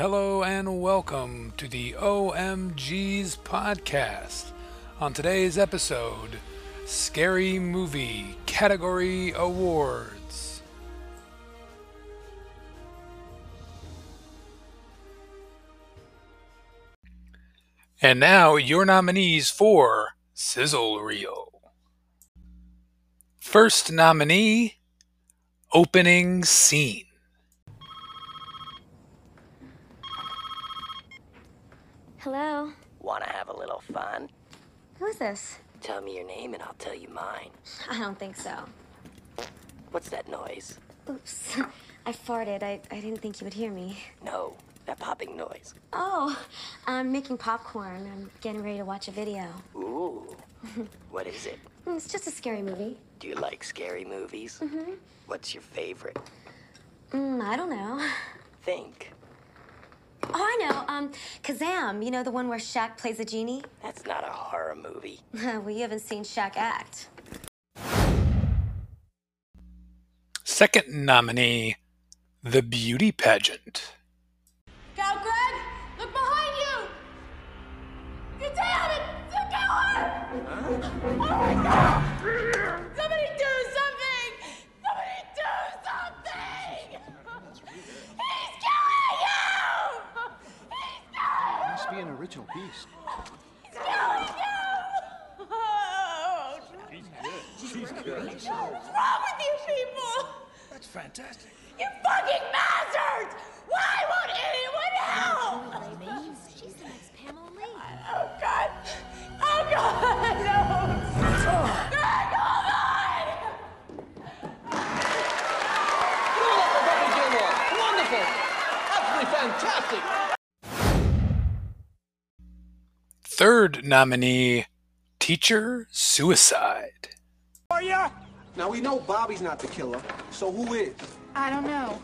Hello and welcome to the OhMGs podcast. On today's episode, Scary Movie Category Awards. And now, your nominees for Sizzle Reel. First nominee, Opening Scene. Hello. Want to have a little fun? Who is this? Tell me your name and I'll tell you mine. I don't think so. What's that noise? Oops. I farted. I, I didn't think you would hear me. No, that popping noise. Oh, I'm making popcorn. I'm getting ready to watch a video. Ooh. what is it? Mm, It's just a scary movie. Do you like scary movies? Mm-hmm. What's your favorite? Mm, I don't know. Think. Oh, I know. Um, Kazaam. You know the one where Shaq plays a genie? That's not a horror movie. well, you haven't seen Shaq act. Second nominee, The Beauty Pageant. Go, Greg! Look behind you! Get down and get going! Oh my God! Somebody do something! Somebody do something! He's killing you! He's killing Must be an original piece. He's killing you! Oh, She's good. what's wrong with you people? That's fantastic. Nominee, Teacher Suicide. Now we know Bobby's not the killer, so who is? I don't know.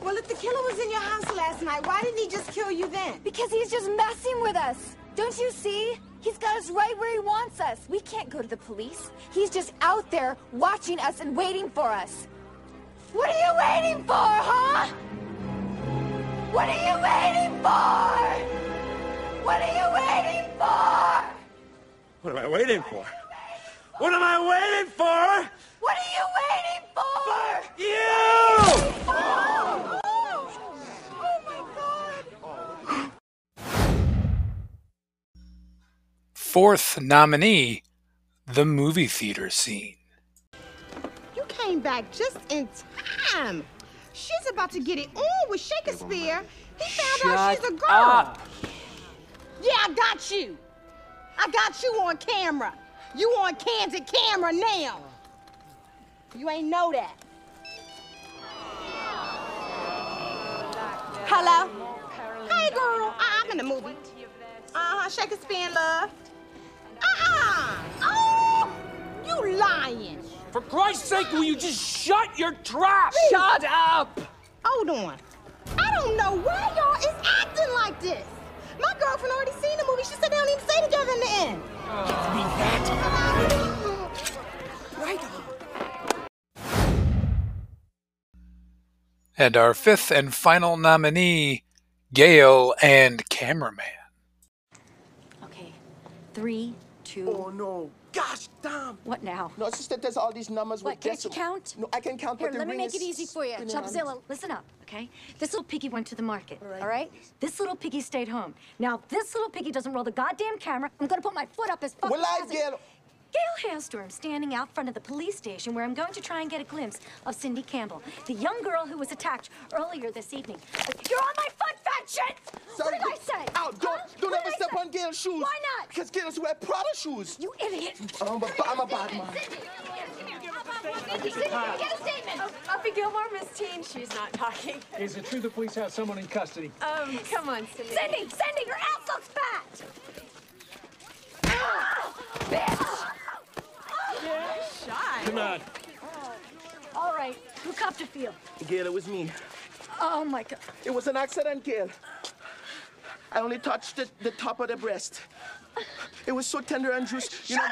Well, if the killer was in your house last night, why didn't he just kill you then? Because he's just messing with us. Don't you see? He's got us right where he wants us. We can't go to the police. He's just out there watching us and waiting for us. What are you waiting for, huh? What are you waiting for? What are you waiting for? What am I waiting for? What am I waiting for? What are you waiting for? You! Oh, oh my Fourth nominee, The Movie Theater Scene. You came back just in time. She's about to get it on with Shakespeare. He found out she's a girl. Yeah, I got you. I got you on camera. You on candid camera now. You ain't know that. Hello? Hey, girl. I- I'm in the movie. Uh-huh, Shakespeare spin, love. Uh-uh. Oh, you lying. For Christ's sake, will you just shut your trap? Shut up! Hold on. I don't know why y'all is acting like this. My girlfriend already seen the movie. She said they don't even stay together in the end. Right on. And our fifth and final nominee, Gail and Cameraman. Okay, three, two. Oh no. Gosh, damn. What now? No, it's just that there's all these numbers What, with can't you count? No, I can count, Here, but the let me ring make it easy for you. spinning on me. Chubzilla, listen up, okay? This little piggy went to the market, all right? This little piggy stayed home. Now, if this little piggy doesn't roll the goddamn camera. I'm gonna put my foot up his fucking Well, I ass and- get. Gail Hailstorm standing out front of the police station where I'm going to try and get a glimpse of Cindy Campbell, the young girl who was attacked earlier this evening. You're on my foot, fat shit! What did I say? Out! Don't, Huh? don't ever I step say? on Gail's shoes. Why not? Because Gail's wear Prada shoes. You idiot! I'm a, I'm a bad man. Cindy, Cindy, get a statement! Buffy Gilmore, Miss Teen, she's not talking. Is it true the police have someone in custody? Um, come on, Cindy. Cindy, Cindy, your ass looks fat! Bitch! Shy. Come on. All right, who copped a feel? Gail, it was me. Oh my god. It was an accident, Gail. I only touched the, the top of the breast. It was so tender and juicy. You know,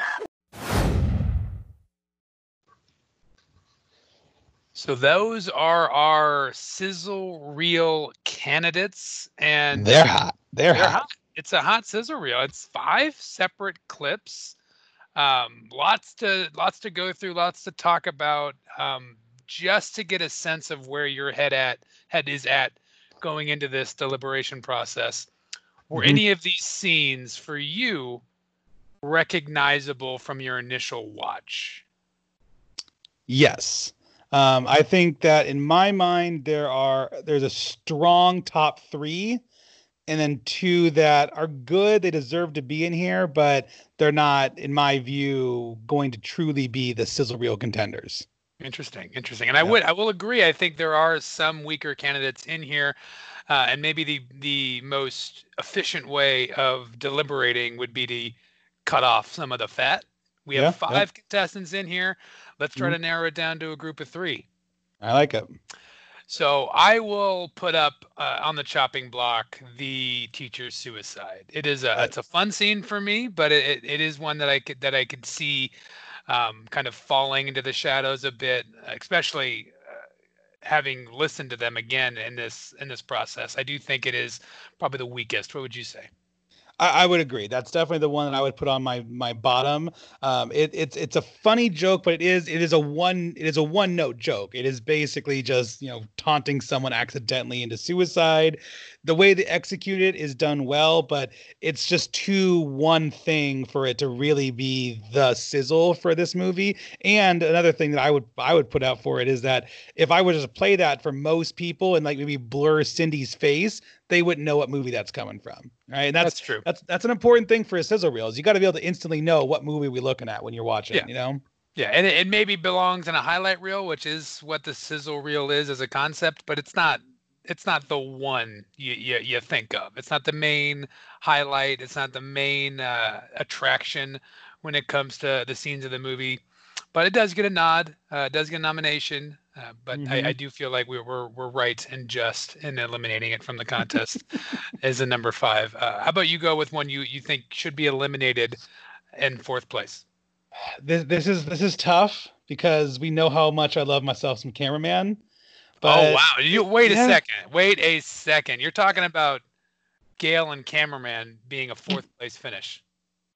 So those are our sizzle reel candidates, and They're hot. They're, hot. It's a hot sizzle reel. It's five separate clips. Um, lots to lots to go through, lots to talk about. Um, just to get a sense of where your head at head is at going into this deliberation process. Were Mhm. any of these scenes for you recognizable from your initial watch? Yes. Um, I think that in my mind there are there's a strong top three, and then two that are good. They deserve to be in here, but they're not, in my view, going to truly be the sizzle reel contenders. Interesting, interesting, and I would I will agree. I think there are some weaker candidates in here, uh, and maybe the the most efficient way of deliberating would be to cut off some of the fat. We have yeah. five contestants in here. Let's try Mhm. to narrow it down to a group of three. I like it. So I will put up uh, on the chopping block the teacher's suicide. It is a it's a fun scene for me, but it, it, it is one that I could that I could see um, kind of falling into the shadows a bit, especially uh, having listened to them again in this in this process. I do think it is probably the weakest. What would you say? I, I would agree. That's definitely the one that I would put on my my bottom. Um, it, it's it's a funny joke, but it is it is a one it is a one note joke. It is basically just you know taunting someone accidentally into suicide. The way they execute it is done well, but it's just too one thing for it to really be the sizzle for this movie. And another thing that I would I would put out for it is that if I were to play that for most people and like maybe blur Cindy's face, they wouldn't know what movie that's coming from. Right. And that's, That's true. That's that's an important thing for a sizzle reel is you got to be able to instantly know what movie we're looking at when you're watching. Yeah. You know. Yeah, and it, it maybe belongs in a highlight reel, which is what the sizzle reel is as a concept, but it's not it's not the one you, you, you think of. It's not the main highlight. It's not the main uh, attraction when it comes to the scenes of the movie. But it does get a nod. Uh, it does get a nomination. Uh, but I, I do feel like we we're, we're right and just in eliminating it from the contest as a number five. Uh, how about you go with one you, you think should be eliminated in fourth place? This this is this is tough because we know how much I love myself some cameraman. oh wow! You wait a second. Wait a second. You're talking about Gail and Cameraman being a fourth place finish.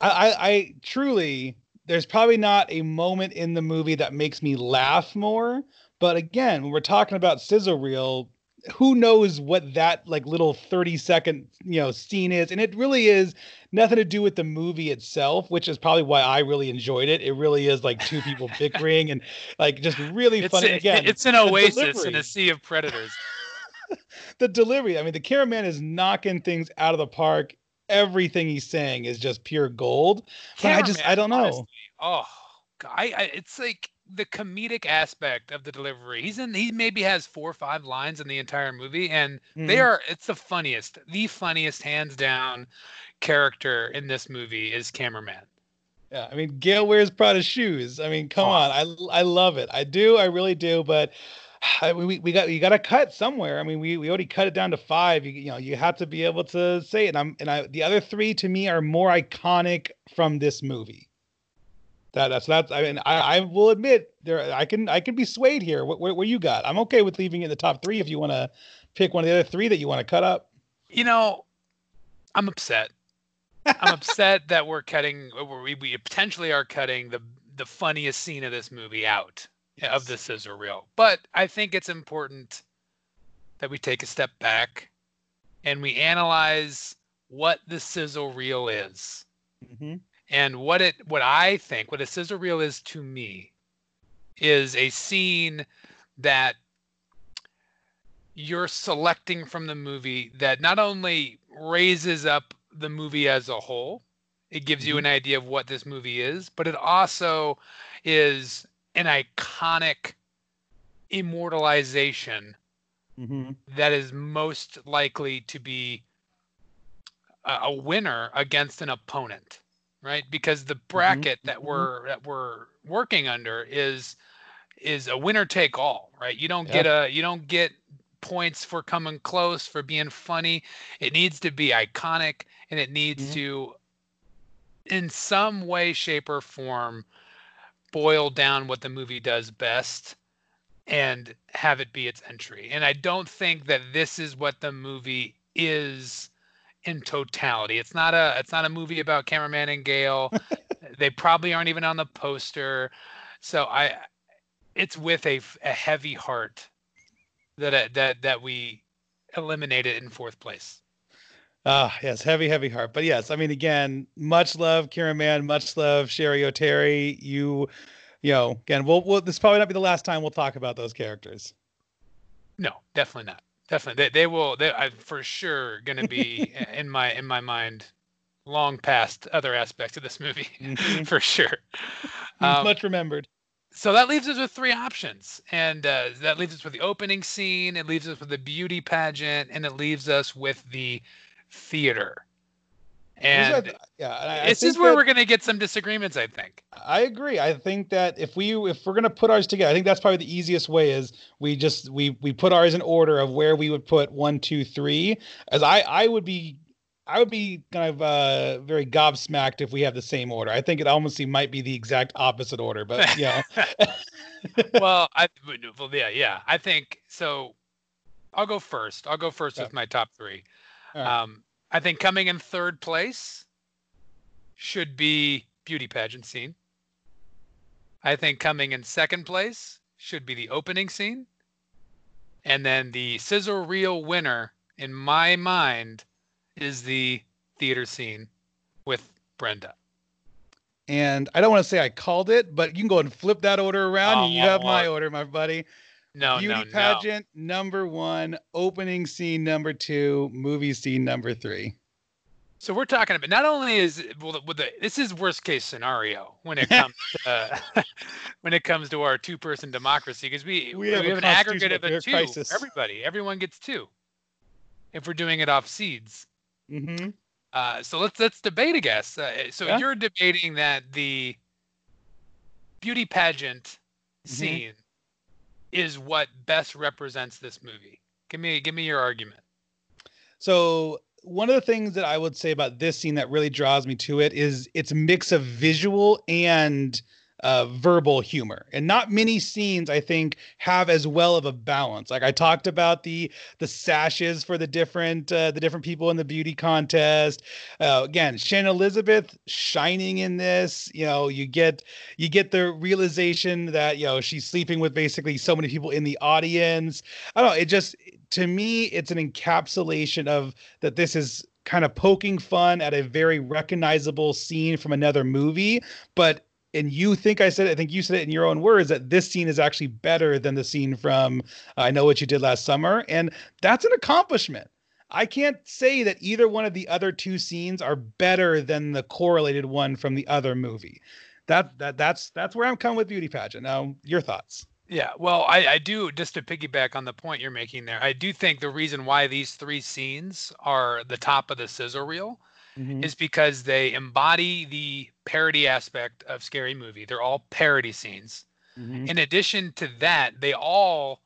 I, I, I truly there's probably not a moment in the movie that makes me laugh more. But again, when we're talking about sizzle reel, who knows what that like little 30 second you know scene is and it really is nothing to do with the movie itself which is probably why i really enjoyed it it really is like two people bickering and like just really It's, funny a- again it's an oasis in a sea of predators. the delivery. I mean, the cameraman is knocking things out of the park. Everything he's saying is just pure gold. But I just, I don't know. honestly, Oh, God, I, I, it's like the comedic aspect of the delivery. He's in. He maybe has four or five lines in the entire movie, and they Mhm. are. It's the funniest, the funniest, hands down, character in this movie is cameraman. Yeah, I mean, Gail wears Prada shoes. I mean, come Oh. on, I I love it. I do, I really do. But I, we we got you got to cut somewhere. I mean, we we already cut it down to five. You, you know, you have to be able to say it. And I'm and I the other three to me are more iconic from this movie. That that's that's. I mean, I I will admit there I can I can be swayed here. What what, what you got? I'm okay with leaving it in the top three if you want to pick one of the other three that you want to cut up. You know, I'm upset. I'm upset that we're cutting. We, we potentially are cutting the the funniest scene of this movie out of the sizzle reel. But I think it's important that we take a step back and we analyze what the sizzle reel is Mm-hmm. And what it what I think what a sizzle reel is to me is a scene that you're selecting from the movie that not only raises up the movie as a whole, it gives you an idea of what this movie is, but it also is an iconic immortalization Mm-hmm. that is most likely to be a, a winner against an opponent, right? Because the bracket that mhm. we're that we're working under is is a winner take all, right? You don't get a you don't get points for coming close for being funny. It needs to be iconic and it needs Mhm. to in some way shape or form boil down what the movie does best and have it be its entry. And I don't think that this is what the movie is in totality. It's not a it's not a movie about cameraman and Gail. they probably aren't even on the poster. So I it's with a, a heavy heart that that that we eliminated in fourth place. Ah, yes, heavy, heavy heart. But yes, I mean, again, much love, Kira Mann, much love, Cheri Oteri. You, you know, again, we'll, we'll this probably not be the last time we'll talk about those characters. No, definitely not. Definitely, they, they will. They I for sure going to be in my in my mind long past other aspects of this movie mm-hmm. for sure. Um, much remembered. So that leaves us with three options, and uh, that leaves us with the opening scene. It leaves us with the beauty pageant, and it leaves us with the theater. And yeah, I, this is where we're going to get some disagreements. I think. I agree. I think that if we if we're going to put ours together, I think that's probably the easiest way. Is we just we we put ours in order of where we would put one, two, three. As I I would be I would be kind of uh, very gobsmacked if we have the same order. I think it almost might be the exact opposite order, but yeah. well, I well yeah yeah I think so. I'll go first. I'll go first yeah. with my top three. Right. Um, I think coming in third place should be beauty pageant scene. I think coming in second place should be the opening scene. And then the sizzle reel winner, in my mind, is the theater scene with Brenda. And I don't want to say I called it, but you can go and flip that order around. Oh, and you have my order, my buddy. No, Beauty no, pageant no. number one, opening scene number two, movie scene number three. So we're talking about not only is well, the, the, this is worst case scenario when it comes to, uh, when it comes to our two person democracy because we we have, we have an aggregate of a two. Crisis. Everybody, everyone gets two. If we're doing it off seeds. Mm-hmm. Uh, so let's let's debate, I guess. Uh, so yeah. you're debating that the beauty pageant mm-hmm. scene is what best represents this movie. Give me give me your argument. So one of the things that I would say about this scene that really draws me to it is its mix of visual and uh, verbal humor. And not many scenes i think have as well of a balance. Like i talked about the the sashes for the different uh, the different people in the beauty contest. Uh, again shannon elizabeth shining in this you know you get you get the realization that you know she's sleeping with basically so many people in the audience. I don't know it just to me it's an encapsulation of that this is kind of poking fun at a very recognizable scene from another movie but and you think I said it, I think you said it in your own words that this scene is actually better than the scene from uh, I Know What You Did Last Summer. And that's an accomplishment. I can't say that either one of the other two scenes are better than the correlated one from the other movie. That that that's that's where I'm coming with beauty pageant. Now, your thoughts. Yeah, well, I, I do just to piggyback on the point you're making there. I do think the reason why these three scenes are the top of the sizzle reel mm-hmm. is because they embody the parody aspect of scary movie. They're all parody scenes. Mm-hmm. In addition to that, they all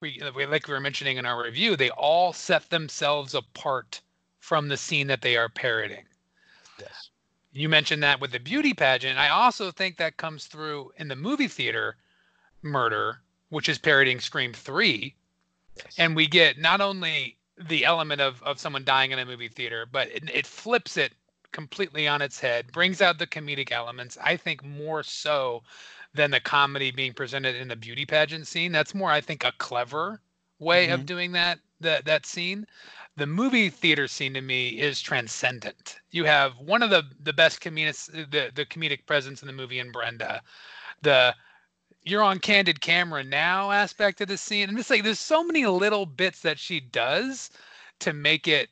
we, like we were mentioning in our review, they all set themselves apart from the scene that they are parodying. Yes. You mentioned that with the beauty pageant. I also think that comes through in the movie theater murder, which is parodying Scream 3. Yes. And we get not only the element of of someone dying in a movie theater, but it, it flips it completely on its head, brings out the comedic elements. I think more so than the comedy being presented in the beauty pageant scene. That's more, I think, a clever way mm-hmm. of doing that that that scene. The movie theater scene to me is transcendent. You have one of the the best comedic the the comedic presence in the movie in Brenda. The you're on candid camera now aspect of the scene. And it's like there's so many little bits that she does to make it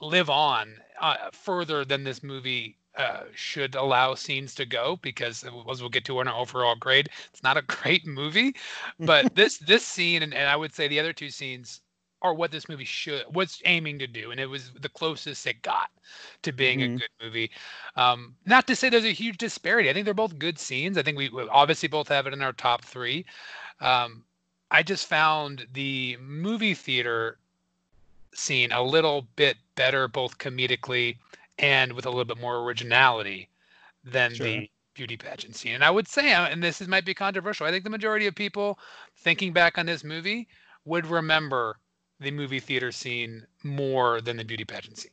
live on uh, further than this movie uh, should allow scenes to go because as we'll get to in our overall grade, it's not a great movie. But this this scene and, and I would say the other two scenes are what this movie should what's aiming to do and it was the closest it got to being mm-hmm. a good movie um, not to say there's a huge disparity i think they're both good scenes i think we obviously both have it in our top three um, i just found the movie theater scene a little bit better both comedically and with a little bit more originality than sure. the beauty pageant scene. And I would say, uh, and this is, might be controversial, I think the majority of people thinking back on this movie would remember the movie theater scene more than the beauty pageant scene.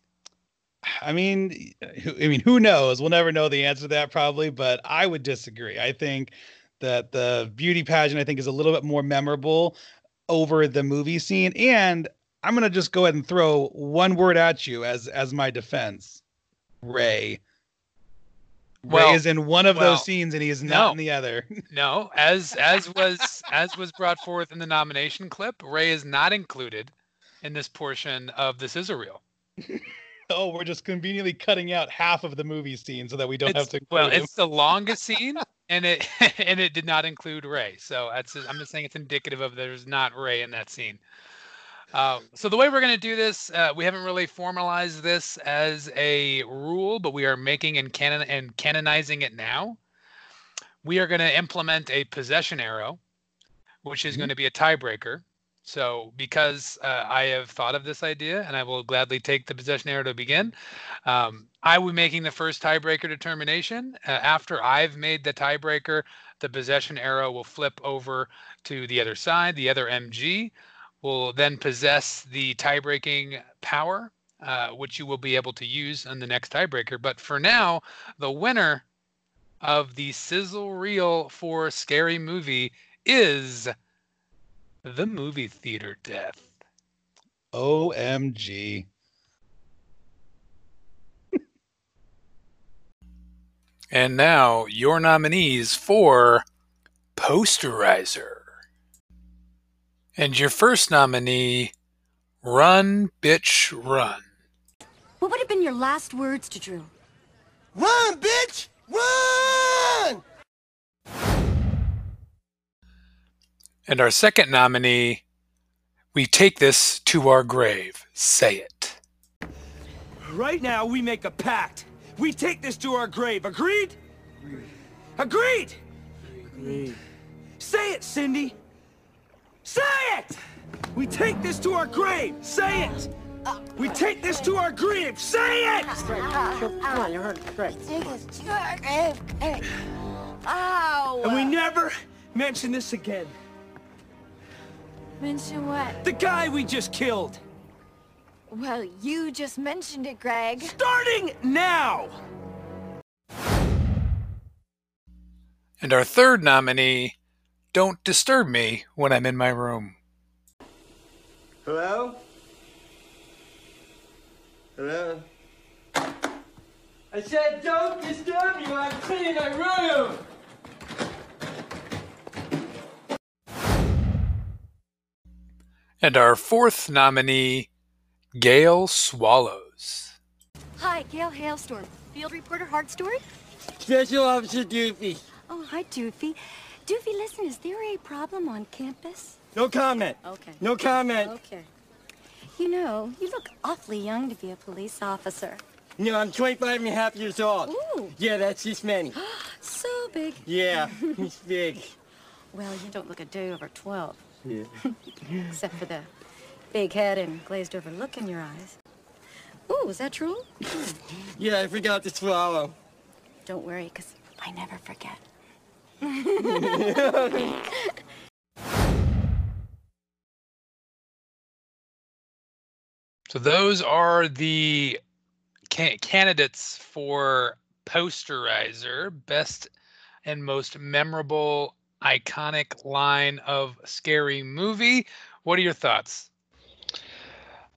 I mean, I mean, who knows? We'll never know the answer to that probably, but I would disagree. I think that the beauty pageant I think is a little bit more memorable over the movie scene and I'm going to just go ahead and throw one word at you as as my defense. Ray. Well, Ray is in one of well, those scenes and he is not no. in the other. No, as as was as was brought forth in the nomination clip, Ray is not included in this portion of this is a reel. oh, we're just conveniently cutting out half of the movie scene so that we don't It's- have to well, him. it's the longest scene, and it and it did not include Ray. So that's I'm just saying it's indicative of there's not Ray in that scene. Uh, so the way we're going to do this, uh, we haven't really formalized this as a rule, but we are making and canon and canonizing it now. We are going to implement a possession arrow, which is going to be a tiebreaker. So because uh, I have thought of this idea, and I will gladly take the possession arrow to begin, um, I will be making the first tiebreaker determination. Uh, after I've made the tiebreaker, the possession arrow will flip over to the other side. The other MG will then possess the tie-breaking power, uh, which you will be able to use in the next tiebreaker. But for now, the winner of the sizzle reel for scary movie is the movie theater death. OMG. And now your nominees for Posterizer. And your first nominee, Run Bitch Run. What would have been your last words to Drew? Run, bitch! Run! And our second nominee, We Take This to Our Grave. Say it. Right now, we make a pact. We take this to our grave. Agreed? Agreed! Agreed. Say it, Cindy! Say it! We take this to our grave! Say it! We take this to our grave! Say it! Come on, you're hurting. Great. Take us to our grave. Ow! And we never mention this again. Mention what? The guy we just killed. Well, you just mentioned it, Greg. Starting now! And our third nominee, Don't Disturb Me When I'm in My Room. Hello? Hello? I said don't disturb you. I'm cleaning my room. And our fourth nominee, Gail Swallows. Hi, Gail Hailstorm, field reporter, Hard Story. Special Officer Doofy. Oh, hi, Doofy. Doofy, listen, is there a problem on campus? No comment. Okay. No comment. Okay. You know, you look awfully young to be a police officer. No, I'm 25 and a half years old. Ooh. Yeah, that's just many. So big. Yeah, he's big. Well, you don't look a day over 12, Yeah. except for the big head and glazed over look in your eyes. Ooh, is that true? Yeah, I forgot to swallow. Don't worry, because I never forget. So those are the ca- candidates for posterizer, best and most memorable iconic line of scary movie. What are your thoughts?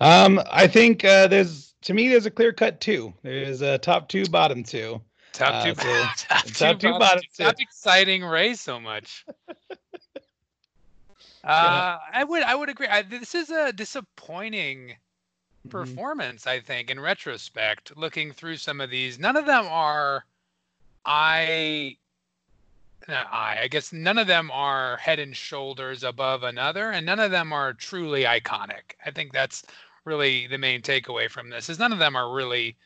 Um, I think uh, there's to me there's a clear cut two. There's a top two, bottom two. Top Uh, two, so- top, top two, two, bottom bottom two. two. Stop exciting Ray so much. Uh, I would I would agree. I, this is a disappointing performance. I think in retrospect, looking through some of these, none of them are. I. I. I guess none of them are head and shoulders above another, and none of them are truly iconic. I think that's really the main takeaway from this. Is none of them are really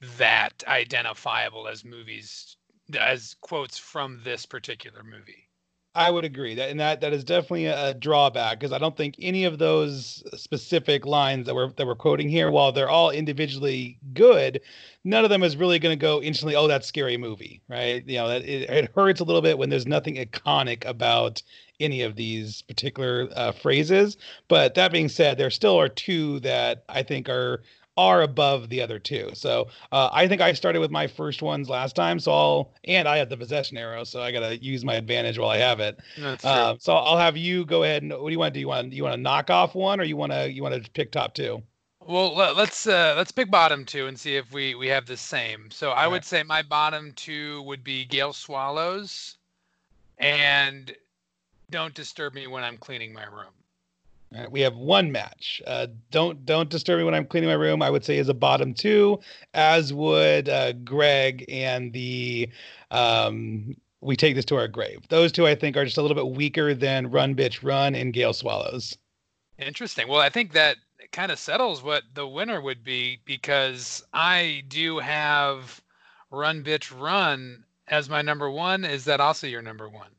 that identifiable as movies, as quotes from this particular movie. I would agree that, and that that is definitely a, drawback because I don't think any of those specific lines that we're that we're quoting here, while they're all individually good, none of them is really going to go instantly. Oh, that's scary movie, right? You know, that it, it hurts a little bit when there's nothing iconic about any of these particular uh, phrases. But that being said, there still are two that I think are are above the other two. So uh, I think I started with my first ones last time. So I'll and I have the possession arrow, so I gotta use my advantage while I have it. That's uh, so I'll have you go ahead and what do you want to do? You want you want to knock off one, or you want to you want to pick top two? Well, let's uh, let's pick bottom two and see if we we have the same. So I would say my bottom two would be Gail Swallows, and Don't Disturb Me When I'm Cleaning My Room. All right, we have one match. Uh, don't don't disturb me when I'm cleaning my room. I would say is a bottom two, as would uh, Greg and the um, we take this to our grave. Those two I think are just a little bit weaker than Run Bitch Run and Gail Swallows. Interesting. Well, I think that kind of settles what the winner would be because I do have Run Bitch Run as my number one. Is that also your number one?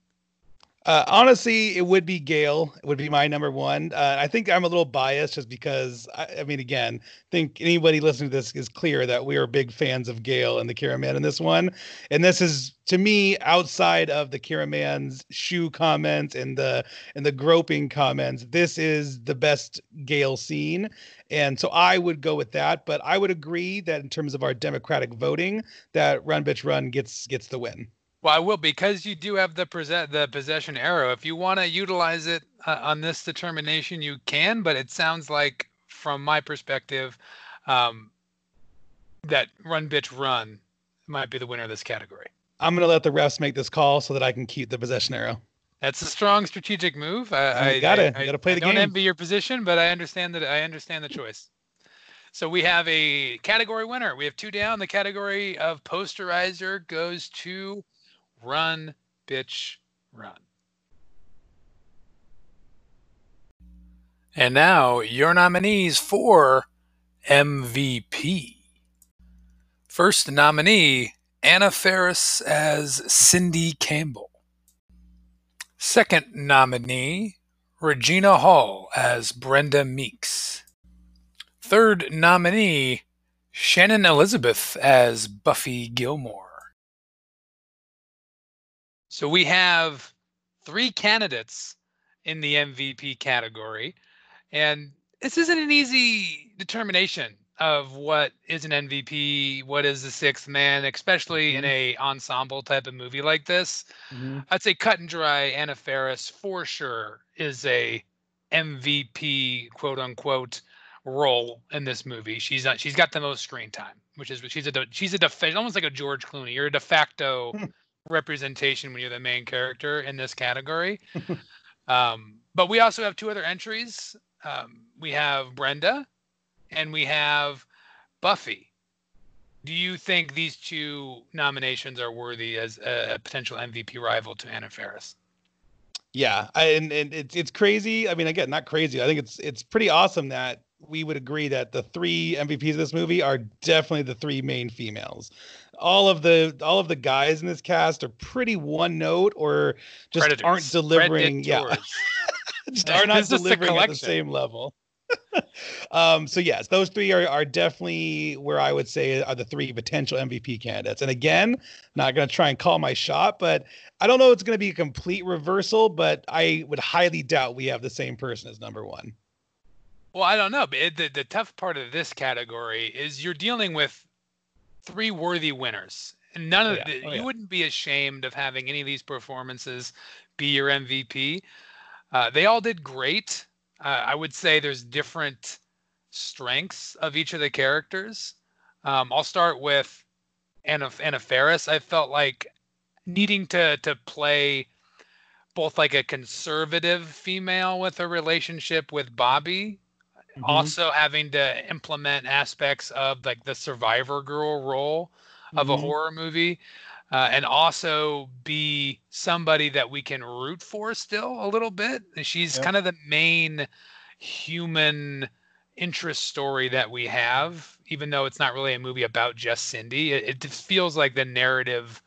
Uh, honestly, it would be Gail. It would be my number one. Uh, I think I'm a little biased just because I, I, mean, again, think anybody listening to this is clear that we are big fans of Gail and the Kira Man in this one. And this is to me outside of the Kira Man's shoe comments and the and the groping comments. This is the best Gail scene, and so I would go with that. But I would agree that in terms of our democratic voting, that Run Bitch Run gets gets the win. Well, I will because you do have the present the possession arrow. If you want to utilize it uh, on this determination, you can. But it sounds like, from my perspective, um, that run bitch run might be the winner of this category. I'm gonna let the refs make this call so that I can keep the possession arrow. That's a strong strategic move. I, you got it. You got to play the I game. don't envy your position, but I understand that. I understand the choice. So we have a category winner. We have two down. The category of posterizer goes to Run, bitch, run. And now, your nominees for MVP. First nominee, Anna Faris as Cindy Campbell. Second nominee, Regina Hall as Brenda Meeks. Third nominee, Shannon Elizabeth as Buffy Gilmore. So we have three candidates in the MVP category, and this isn't an easy determination of what is an MVP, what is the sixth man, especially mm-hmm. in a ensemble type of movie like this. Mm-hmm. I'd say cut and dry. Anna Faris for sure is a MVP quote unquote role in this movie. She's not, she's got the most screen time, which is she's a she's a def, almost like a George Clooney. You're a de facto representation when you're the main character in this category. um, but we also have two other entries. Um, we have Brenda and we have Buffy. Do you think these two nominations are worthy as a potential MVP rival to Anna Faris? Yeah, I, and, and it's it's crazy. I mean, again, not crazy. I think it's it's pretty awesome that we would agree that the three MVPs of this movie are definitely the three main females all of the all of the guys in this cast are pretty one note or just Predators. aren't delivering. Yeah, just are not delivering at the same level. um, so yes, those three are, are definitely where I would say are the three potential MVP candidates. And again, not going to try and call my shot, but I don't know it's going to be a complete reversal, but I would highly doubt we have the same person as number one. Well, I don't know, but it, the the tough part of this category is you're dealing with three worthy winners. And none oh, of yeah. the, oh, you yeah. wouldn't be ashamed of having any of these performances be your MVP. Uh, they all did great. Uh, I would say there's different strengths of each of the characters. Um, I'll start with Anna Anna Faris. I felt like needing to to play both like a conservative female with a relationship with Bobby Mm-hmm. Also having to implement aspects of like the survivor girl role of mm-hmm. a horror movie. Uh, and also be somebody that we can root for still a little bit. She's yep. kind of the main human interest story that we have, even though it's not really a movie about just Cindy. It, it feels like the narrative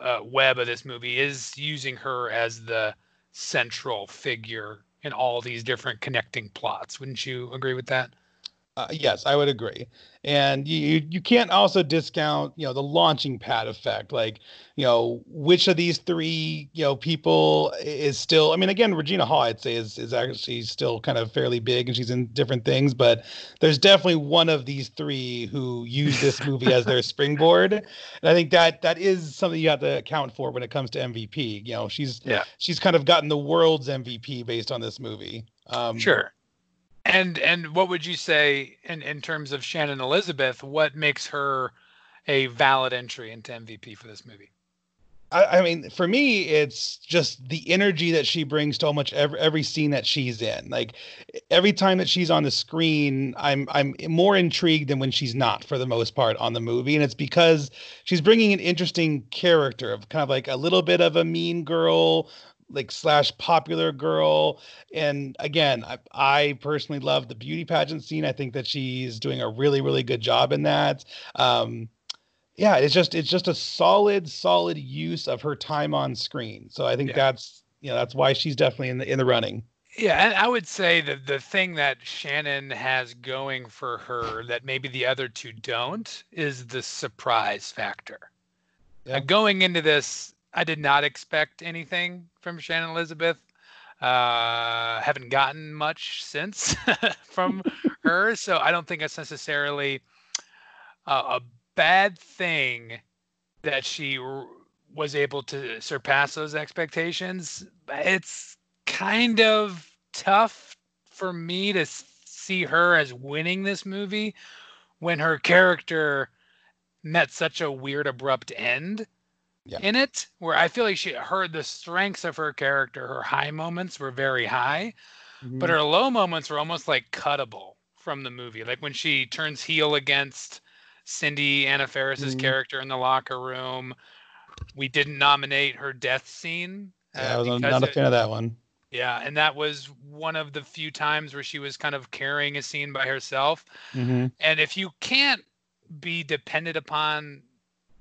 uh, web of this movie is using her as the central figure in all these different connecting plots. Wouldn't you agree with that? Uh, yes, I would agree. And you you can't also discount, you know, the launching pad effect. Like, you know, which of these three, you know, people is still I mean, again, Regina Hall, I'd say is is actually still kind of fairly big and she's in different things, but there's definitely one of these three who use this movie as their springboard. And I think that that is something you have to account for when it comes to MVP. You know, she's yeah. she's kind of gotten the world's MVP based on this movie. Um, sure. And and what would you say in in terms of Shannon Elizabeth? What makes her a valid entry into MVP for this movie? I, I mean, for me, it's just the energy that she brings to almost every every scene that she's in. Like every time that she's on the screen, I'm I'm more intrigued than when she's not, for the most part, on the movie. And it's because she's bringing an interesting character of kind of like a little bit of a mean girl, like slash popular girl and again I, I personally love the beauty pageant scene i think that she's doing a really really good job in that um yeah it's just it's just a solid solid use of her time on screen so i think Yeah. that's you know that's why she's definitely in the in the running Yeah, and I would say that the thing that Shannon has going for her that maybe the other two don't is the surprise factor. Yeah. Going into this, I did not expect anything from Shannon Elizabeth. Uh, haven't gotten much since from her, so I don't think it's necessarily a, a bad thing that she r- was able to surpass those expectations. It's kind of tough for me to see her as winning this movie when her character met such a weird abrupt end Yeah. in it where i feel like she heard the strengths of her character her high moments were very high but her low moments were almost like cuttable from the movie like when she turns heel against cindy anna Faris's Mhm. character in the locker room we didn't nominate her death scene yeah uh, i was not a it- fan of that one yeah, and that was one of the few times where she was kind of carrying a scene by herself. mm-hmm. And if you can't be depended upon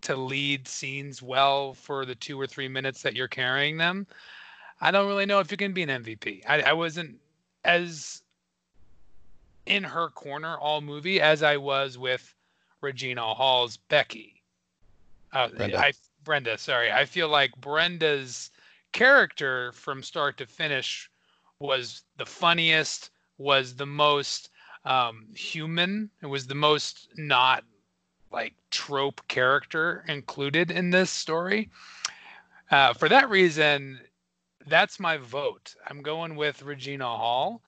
to lead scenes well for the two or three minutes that you're carrying them, I don't really know if you can be an MVP. I, I wasn't as in her corner all movie as I was with Regina Hall's Becky. Uh, Brenda. I Brenda, sorry. I feel like Brenda's character from start to finish was the funniest, was the most um, human. It was the most not like trope character included in this story. Uh, for that reason, that's my vote. I'm going with Regina Hall.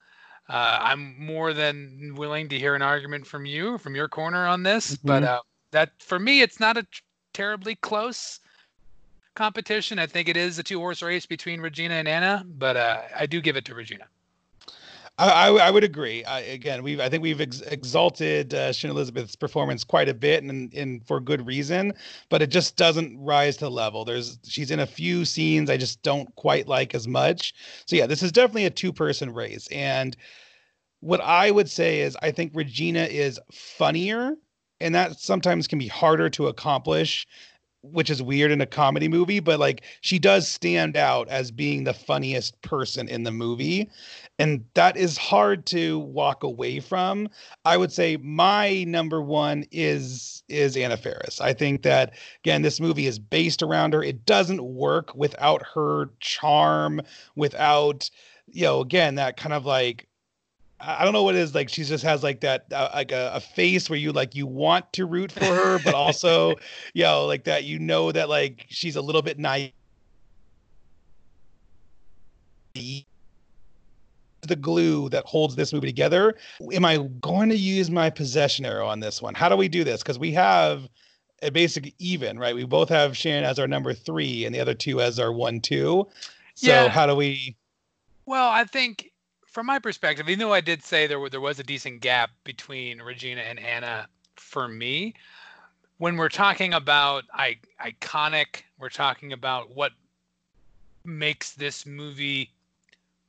Uh, I'm more than willing to hear an argument from you, from your corner on this, but Mhm. uh, that for me, it's not a t- terribly close competition. I think it is a two horse race between Regina and Anna, but uh, I do give it to Regina. I, I, would agree. I, again, we've I think we've ex- exalted uh, Elizabeth's performance quite a bit, and and for good reason. But it just doesn't rise to the level. There's she's in a few scenes I just don't quite like as much. So yeah, this is definitely a two person race. And what I would say is I think Regina is funnier, and that sometimes can be harder to accomplish which is weird in a comedy movie, but like she does stand out as being the funniest person in the movie. And that is hard to walk away from. I would say my number one is is Anna Faris. I think that again, this movie is based around her. It doesn't work without her charm, without, you know, again, that kind of like I don't know what it is like. She just has like that, uh, like a, a face where you like you want to root for her, but also, you know, like that. You know that like she's a little bit naive. The glue that holds this movie together. Am I going to use my possession arrow on this one? How do we do this? Because we have a basic even, right? We both have Shannon as our number three, and the other two as our one, two. So Yeah. how do we? Well, I think from my perspective, even though I did say there were, there was a decent gap between Regina and Anna for me, when we're talking about I, iconic, we're talking about what makes this movie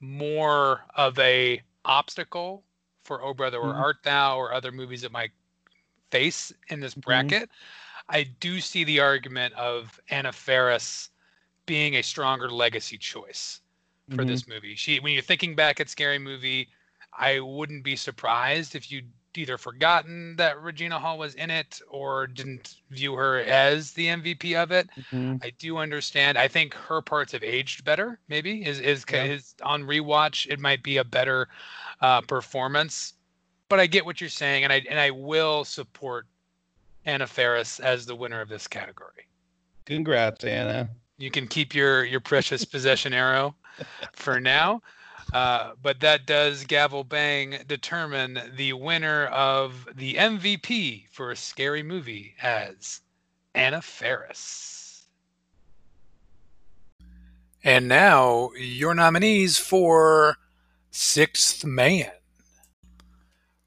more of a obstacle for Oh Brother Where Mhm. Art Thou or other movies that might face in this bracket. I do see the argument of Anna Faris being a stronger legacy choice for Mhm. this movie. She, when you're thinking back at Scary Movie, I wouldn't be surprised if you'd either forgotten that Regina Hall was in it or didn't view her as the MVP of it. Mhm. I do understand. I think her parts have aged better. Maybe is is, Yeah. is on rewatch. It might be a better uh, performance, but I get what you're saying, and I and I will support Anna Faris as the winner of this category. Congrats, Anna. You can keep your your precious possession arrow for now. Uh, but that does gavel bang determine the winner of the MVP for a scary movie as Anna Faris. And now your nominees for Sixth Man.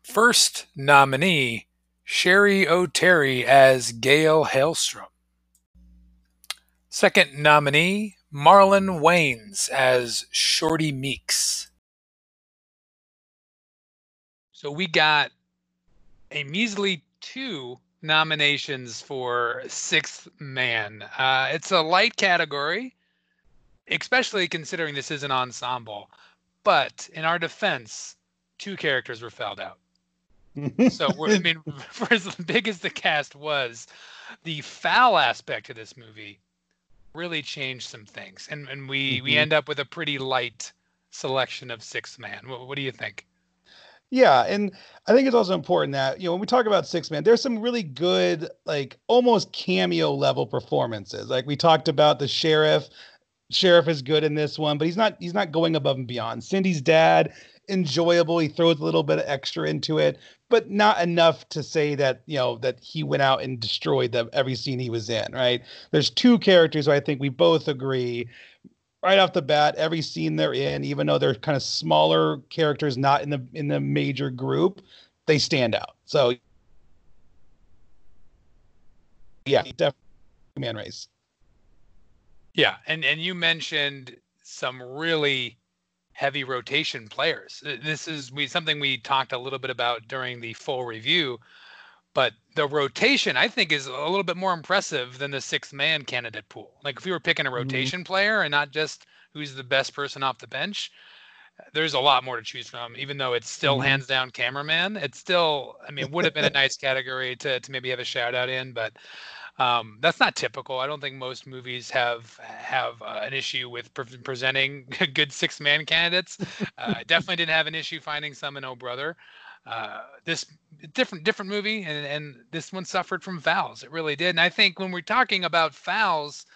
First nominee, Cheri Oteri as Gail Hailstorm. Second nominee, Marlon Wayans as Shorty Meeks. So we got a measly two nominations for Sixth Man. Uh, it's a light category, especially considering this is an ensemble. But in our defense, two characters were fouled out. So we're, I mean, for as big as the cast was, the foul aspect of this movie really changed some things, and and we we Mhm. end up with a pretty light selection of six Man. What, what do you think? Yeah, and I think it's also important that you know when we talk about six man, there's some really good, like almost cameo level performances. Like we talked about the sheriff. Sheriff is good in this one, but he's not he's not going above and beyond. Cindy's dad, enjoyable. He throws a little bit of extra into it, but not enough to say that you know that he went out and destroyed the every scene he was in. Right? There's two characters I think we both agree right off the bat every scene they're in even though they're kind of smaller characters not in the in the major group they stand out so yeah definitely man race Yeah, and and you mentioned some really heavy rotation players. This is we something we talked a little bit about during the full review, but the rotation I think is a little bit more impressive than the six man candidate pool. Like if we were picking a rotation player and not just who's the best person off the bench, there's a lot more to choose from. Even though it's still Mhm. hands down cameraman, it's still I mean would have been a nice category to to maybe have a shout out in, but um, that's not typical. I don't think most movies have have uh, an issue with pre- presenting good six man candidates. Uh, I definitely didn't have an issue finding some in Oh Brother. Uh, this different different movie, and and this one suffered from fouls. It really did. And I think when we're talking about fouls,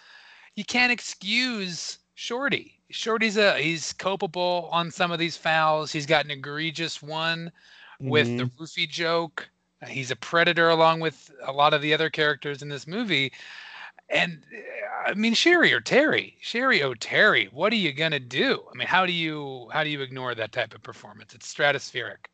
you can't excuse Shorty. Shorty's a he's culpable on some of these fouls. He's got an egregious one with the roofie joke. Uh, He's a predator along with a lot of the other characters in this movie. And uh, I mean Sherry or Terry, Cheri Oteri, what are you gonna do? I mean, how do you how do you ignore that type of performance? It's stratospheric.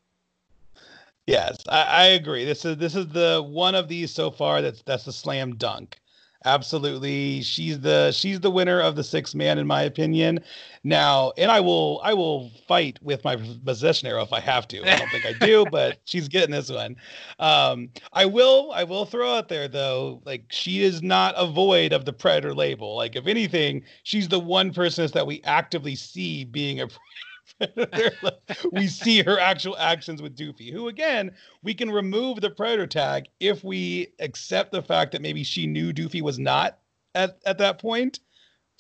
yes I, I agree this is this is the one of these so far that's that's a slam dunk absolutely. She's the she's the winner of the six man in my opinion. Now and i will i will fight with my possession arrow if i have to. I don't think i do but she's getting this one. Um i will i will throw out there though like she is not a void of the predator label. Like if anything she's the one person that we actively see being a predator we see her actual actions with doofy who again we can remove the predator tag if we accept the fact that maybe she knew doofy was not at, at that point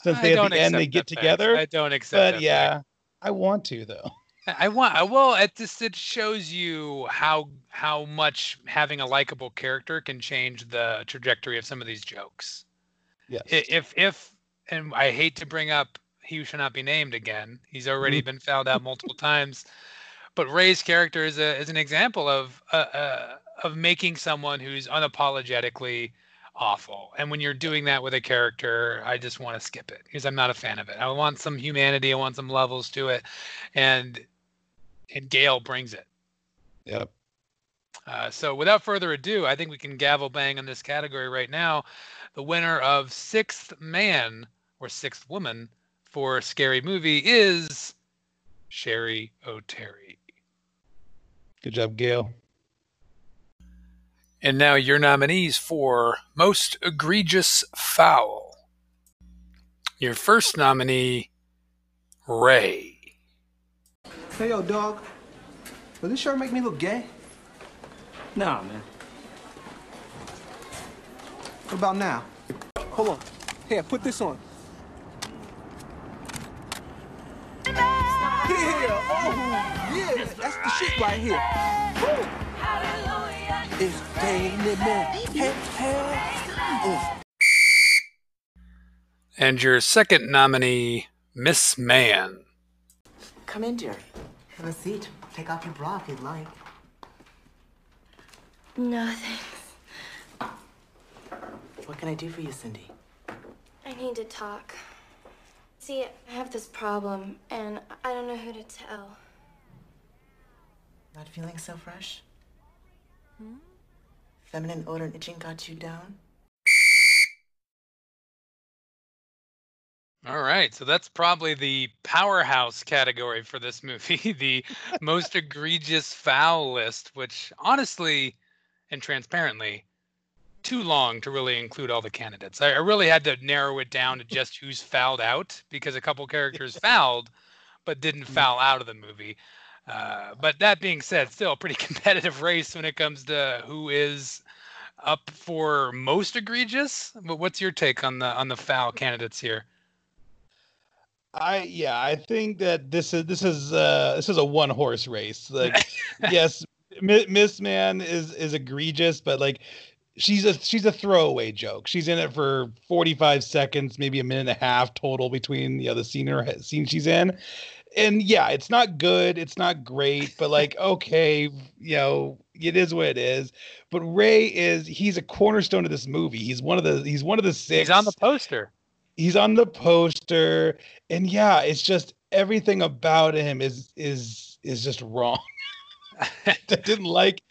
since I they at the end they get fact. together I don't accept but that fact. yeah i want to though I want. I will. It just it shows you how how much having a likable character can change the trajectory of some of these jokes. yes If if and I hate to bring up he should not be named again. He's already been fouled out multiple times. But Ray's character is a is an example of uh, uh, of making someone who's unapologetically awful. And when you're doing that with a character, I just want to skip it because I'm not a fan of it. I want some humanity. I want some levels to it, and and Gail brings it. yep Uh, so without further ado, I think we can gavel bang on this category right now. The winner of Sixth Man or Sixth Woman for Scary Movie is Cheri Oteri. good job gail And now your nominees for Most Egregious Foul. Your first nominee, Ray. Hey, yo, dog. Will this shirt make me look gay? Nah, man. What about now? Hold on. Here, put this on. Yeah, oh, yeah, that's the shit right here. Woo. It's Daily Man. Hey, hey. And your second nominee, Miss Man. Come in, dear. Have a seat. Take off your bra if you'd like. No, thanks. What can I do for you, Cindy? I need to talk. See, I have this problem, and I don't know who to tell. Not feeling so fresh? Hmm? Feminine odor and itching got you down? All right, so that's probably the powerhouse category for this movie, the most egregious foul list, which honestly and transparently, too long to really include all the candidates. I, I really had to narrow it down to just who's fouled out because a couple characters fouled, but didn't Mm-hmm. foul out of the movie. Uh, but that being said, still a pretty competitive race when it comes to who is up for most egregious. But what's your take on the on the foul candidates here? I yeah, I think that this is this is uh this is a one horse race. Like yes, Mi- Miss Mann is is egregious, but like she's a she's a throwaway joke. She's in it for 45 seconds, maybe a minute and a half total between the other scene or scene she's in. And yeah, it's not good, it's not great, but like okay, you know, it is what it is. But Ray is he's a cornerstone of this movie. He's one of the he's one of the six. He's on the poster. He's on the poster, and yeah, it's just everything about him is is is just wrong. I didn't like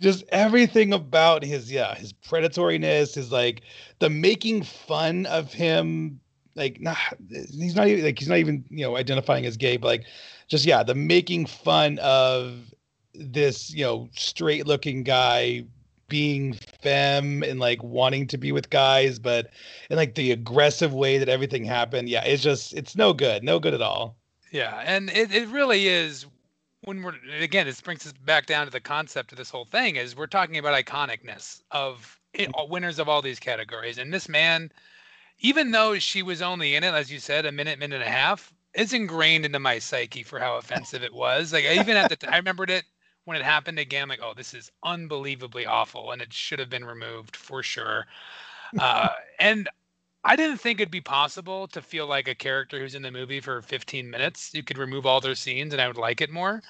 just everything about his yeah his predatoriness, his like the making fun of him. Like not he's not even like he's not even you know identifying as gay, but like just yeah the making fun of this you know straight looking guy being femme and like wanting to be with guys, but in like the aggressive way that everything happened. Yeah, it's just it's no good, no good at all. Yeah, and it, it really is when we're again, this brings us back down to the concept of this whole thing is we're talking about iconicness of it, all- winners of all these categories. And this man, even though she was only in it, as you said, a minute, minute and a half, it's ingrained into my psyche for how offensive it was. Like even at the t- I remembered it when it happened again, like, oh, this is unbelievably awful, and it should have been removed for sure. Uh, and I didn't think it'd be possible to feel like a character who's in the movie for 15 minutes. You could remove all their scenes and I would like it more.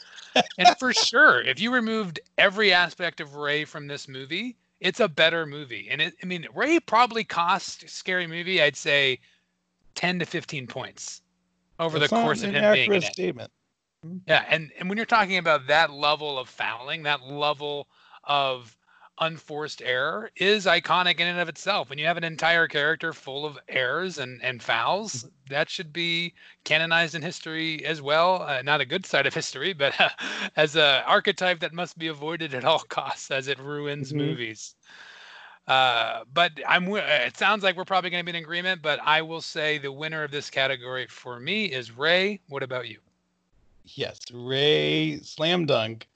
and for sure, if you removed every aspect of Ray from this movie, it's a better movie. And it, I mean, Ray probably cost Scary Movie, I'd say 10 to 15 points over That's the course of him being in accurate it. statement. Mm-hmm. Yeah, and and when you're talking about that level of fouling, that level of unforced error is iconic in and of itself. When you have an entire character full of errors and and fouls, that should be canonized in history as well. Uh, not a good side of history, but as a archetype that must be avoided at all costs, as it ruins Mhm. movies. Uh, but I'm. uh, It sounds like we're probably going to be in agreement. But I will say the winner of this category for me is Ray. What about you? Yes, Ray slam dunk.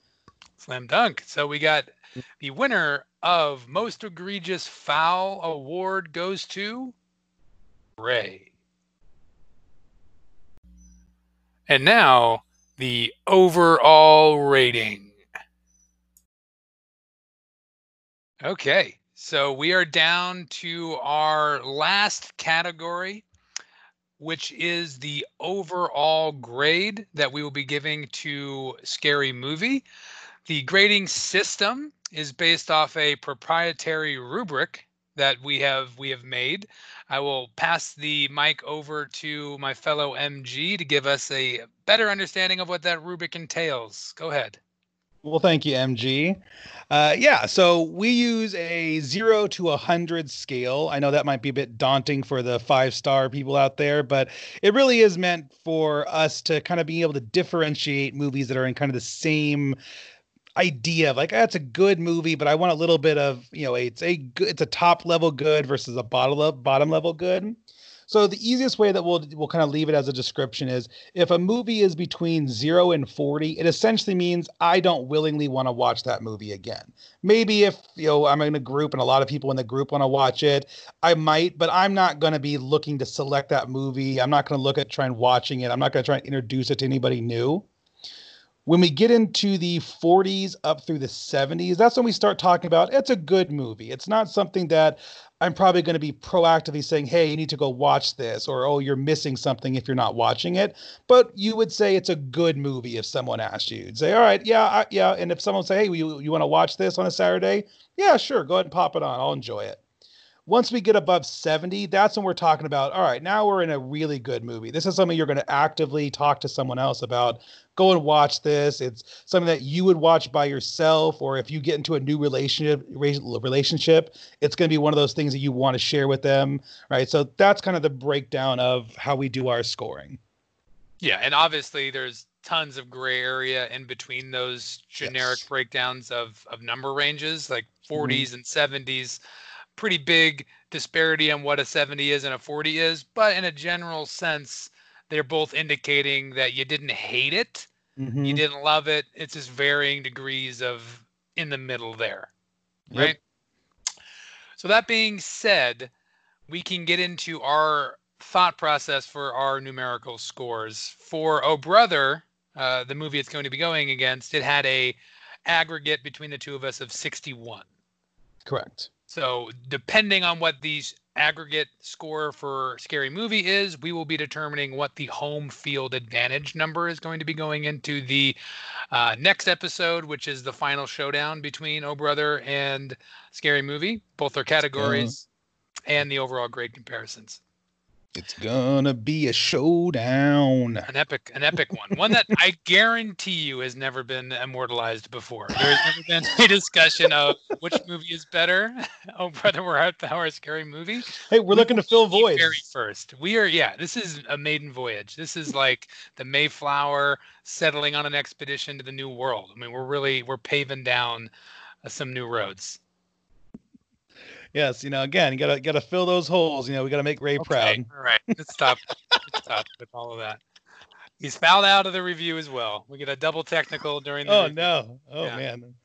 Slam dunk. So we got mm. the winner of most egregious foul award goes to Ray. And now the overall rating. Okay, so we are down to our last category, which is the overall grade that we will be giving to Scary Movie. The grading system is based off a proprietary rubric that we have we have made. I will pass the mic over to my fellow MG to give us a better understanding of what that rubric entails. Go ahead. Well, thank you, MG. Uh, yeah, so we use a zero to a hundred scale. I know that might be a bit daunting for the five star people out there, but it really is meant for us to kind of be able to differentiate movies that are in kind of the same idea of like ah, that's a good movie, but I want a little bit of you know it's a good, it's a top level good versus a bottom level bottom level good. So the easiest way that we'll we'll kind of leave it as a description is if a movie is between 0 and 40, it essentially means I don't willingly want to watch that movie again. Maybe if, you know, I'm in a group and a lot of people in the group want to watch it, I might, but I'm not going to be looking to select that movie. I'm not going to look at trying watching it. I'm not going to try and introduce it to anybody new when we get into the 40s up through the 70s, that's when we start talking about it's a good movie. It's not something that I'm probably going to be proactively saying, hey, you need to go watch this, or oh, you're missing something if you're not watching it. But you would say it's a good movie if someone asked you. You'd say, all right, yeah, I, yeah. And if someone say, hey, you, you want to watch this on a Saturday? Yeah, sure, go ahead and pop it on. I'll enjoy it. Once we get above 70, that's when we're talking about, all right, now we're in a really good movie. This is something you're going to actively talk to someone else about. Go and watch this. It's something that you would watch by yourself, or if you get into a new relationship, relationship, it's going to be one of those things that you want to share with them, right? So that's kind of the breakdown of how we do our scoring. Yeah, and obviously there's tons of gray area in between those generic yes. breakdowns of of number ranges, like 40s mm-hmm. and 70s pretty big disparity on what a 70 is and a 40 is, but in a general sense, they're both indicating that you didn't hate it, mm-hmm. you didn't love it. It's just varying degrees of in the middle there, yep. right? So that being said, we can get into our thought process for our numerical scores. For Oh Brother, uh, the movie it's going to be going against, it had a aggregate between the two of us of 61. Correct. So depending on what these aggregate score for scary movie is, we will be determining what the home field advantage number is going to be going into the uh, next episode, which is the final showdown between Oh Brother and Scary Movie, both their categories and the overall grade comparisons. It's gonna be a showdown. An epic, an epic one. One that I guarantee you has never been immortalized before. There's never been a discussion of which movie is better. Oh, brother, we're at the hour scary movie. Hey, we're looking to fill voids. Very first, we are. Yeah, this is a maiden voyage. This is like the Mayflower settling on an expedition to the New World. I mean, we're really we're paving down uh, some new roads yes, you know, again, you gotta gotta fill those holes. You know, we gotta make Ray okay, proud. All right, let's stop. let's stop with all of that. He's fouled out of the review as well. We get a double technical during the. Oh review. no! Oh yeah. man!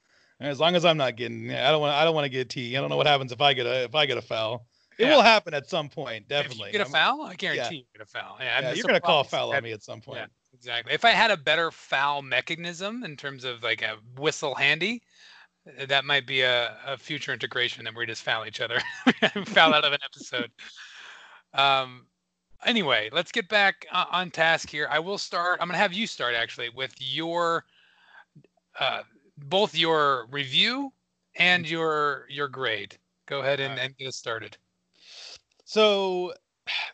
As long as I'm not getting, I don't want. I don't want to get T. I don't know what happens if I get a if I get a foul. It yeah. will happen at some point, definitely. If you get a foul, I guarantee yeah. you get a foul. Yeah, yeah you're gonna call a foul on me at some point. Yeah, exactly. If I had a better foul mechanism in terms of like a whistle handy, that might be a, a future integration that we just foul each other, foul out of an episode. Um, anyway, let's get back uh, on task here. I will start. I'm gonna have you start actually with your uh, both your review and your your grade. Go ahead and, right. and get us started. So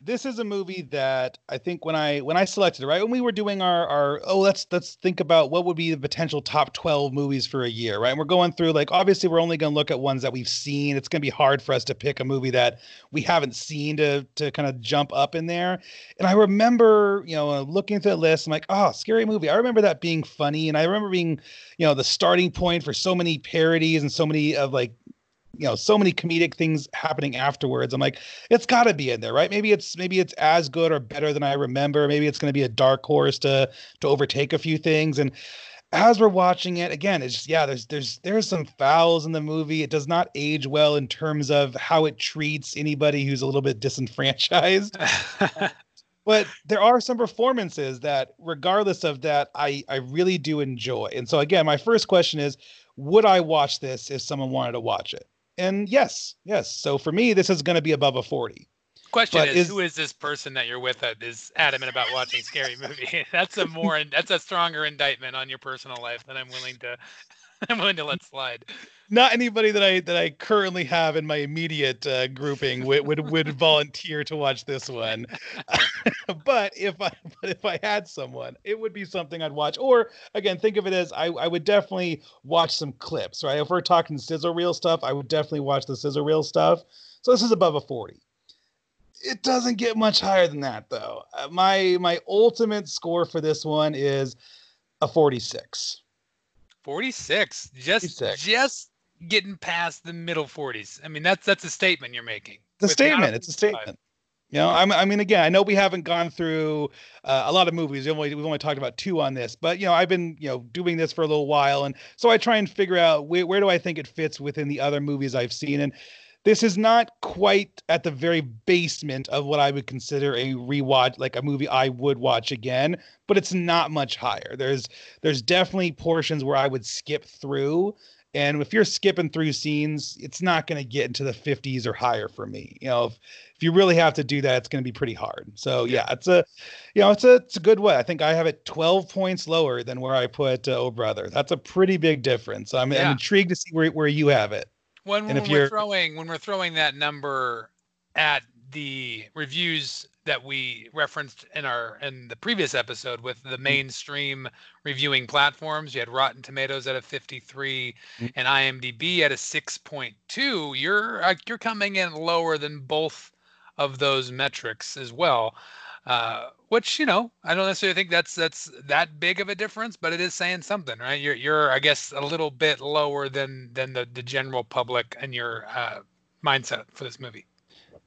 this is a movie that I think when I when I selected it, right when we were doing our our oh let's let's think about what would be the potential top 12 movies for a year, right? And we're going through like obviously we're only going to look at ones that we've seen. It's going to be hard for us to pick a movie that we haven't seen to to kind of jump up in there. And I remember, you know, looking through the list, I'm like, oh, scary movie. I remember that being funny, and I remember being, you know, the starting point for so many parodies and so many of like you know so many comedic things happening afterwards i'm like it's got to be in there right? Maybe it's maybe it's as good or better than i remember. Maybe it's going to be a dark horse to to overtake a few things. And as we're watching it again it's just yeah there's there's there's some fouls in the movie. It does not age well in terms of how it treats anybody who's a little bit disenfranchised. But there are some performances that regardless of that i i really do enjoy. And so again my first question is would i watch this if someone wanted to watch it and yes, yes. So for me, this is going to be above a 40. Question is, is, who is this person that you're with that is adamant about watching scary movie? that's a more that's a stronger indictment on your personal life than I'm willing to I'm willing to let slide not anybody that I that I currently have in my immediate uh, grouping would, would would volunteer to watch this one. but if I but if I had someone, it would be something I'd watch. Or again, think of it as I, I would definitely watch some clips, right? If we're talking sizzle reel stuff, I would definitely watch the sizzle reel stuff. So this is above a 40. It doesn't get much higher than that though. Uh, my my ultimate score for this one is a 46. 46. Just just getting past the middle 40s. I mean, that's that's a statement you're making. It's a statement. It's a statement. You know, I'm, I mean, again, I know we haven't gone through uh, a lot of movies. We've only, we've only talked about two on this, but you know, I've been you know doing this for a little while, and so I try and figure out where, where do I think it fits within the other movies I've seen, and this is not quite at the very basement of what I would consider a rewatch, like a movie I would watch again, but it's not much higher. There's there's definitely portions where I would skip through and if you're skipping through scenes, it's not going to get into the 50s or higher for me. You know, if, if you really have to do that, it's going to be pretty hard. So yeah, it's a, you know, it's a it's a good way. I think I have it 12 points lower than where I put uh, Oh Brother. That's a pretty big difference. I'm, yeah. I'm intrigued to see where where you have it. When, when we're throwing when we're throwing that number at the reviews that we referenced in our in the previous episode with the mm-hmm. mainstream reviewing platforms. You had Rotten Tomatoes at a 53 mm-hmm. and IMDb at a 6.2. You're uh, you're coming in lower than both of those metrics as well. Uh, which you know, I don't necessarily think that's that's that big of a difference, but it is saying something, right? You're you're I guess a little bit lower than than the the general public and your uh, mindset for this movie.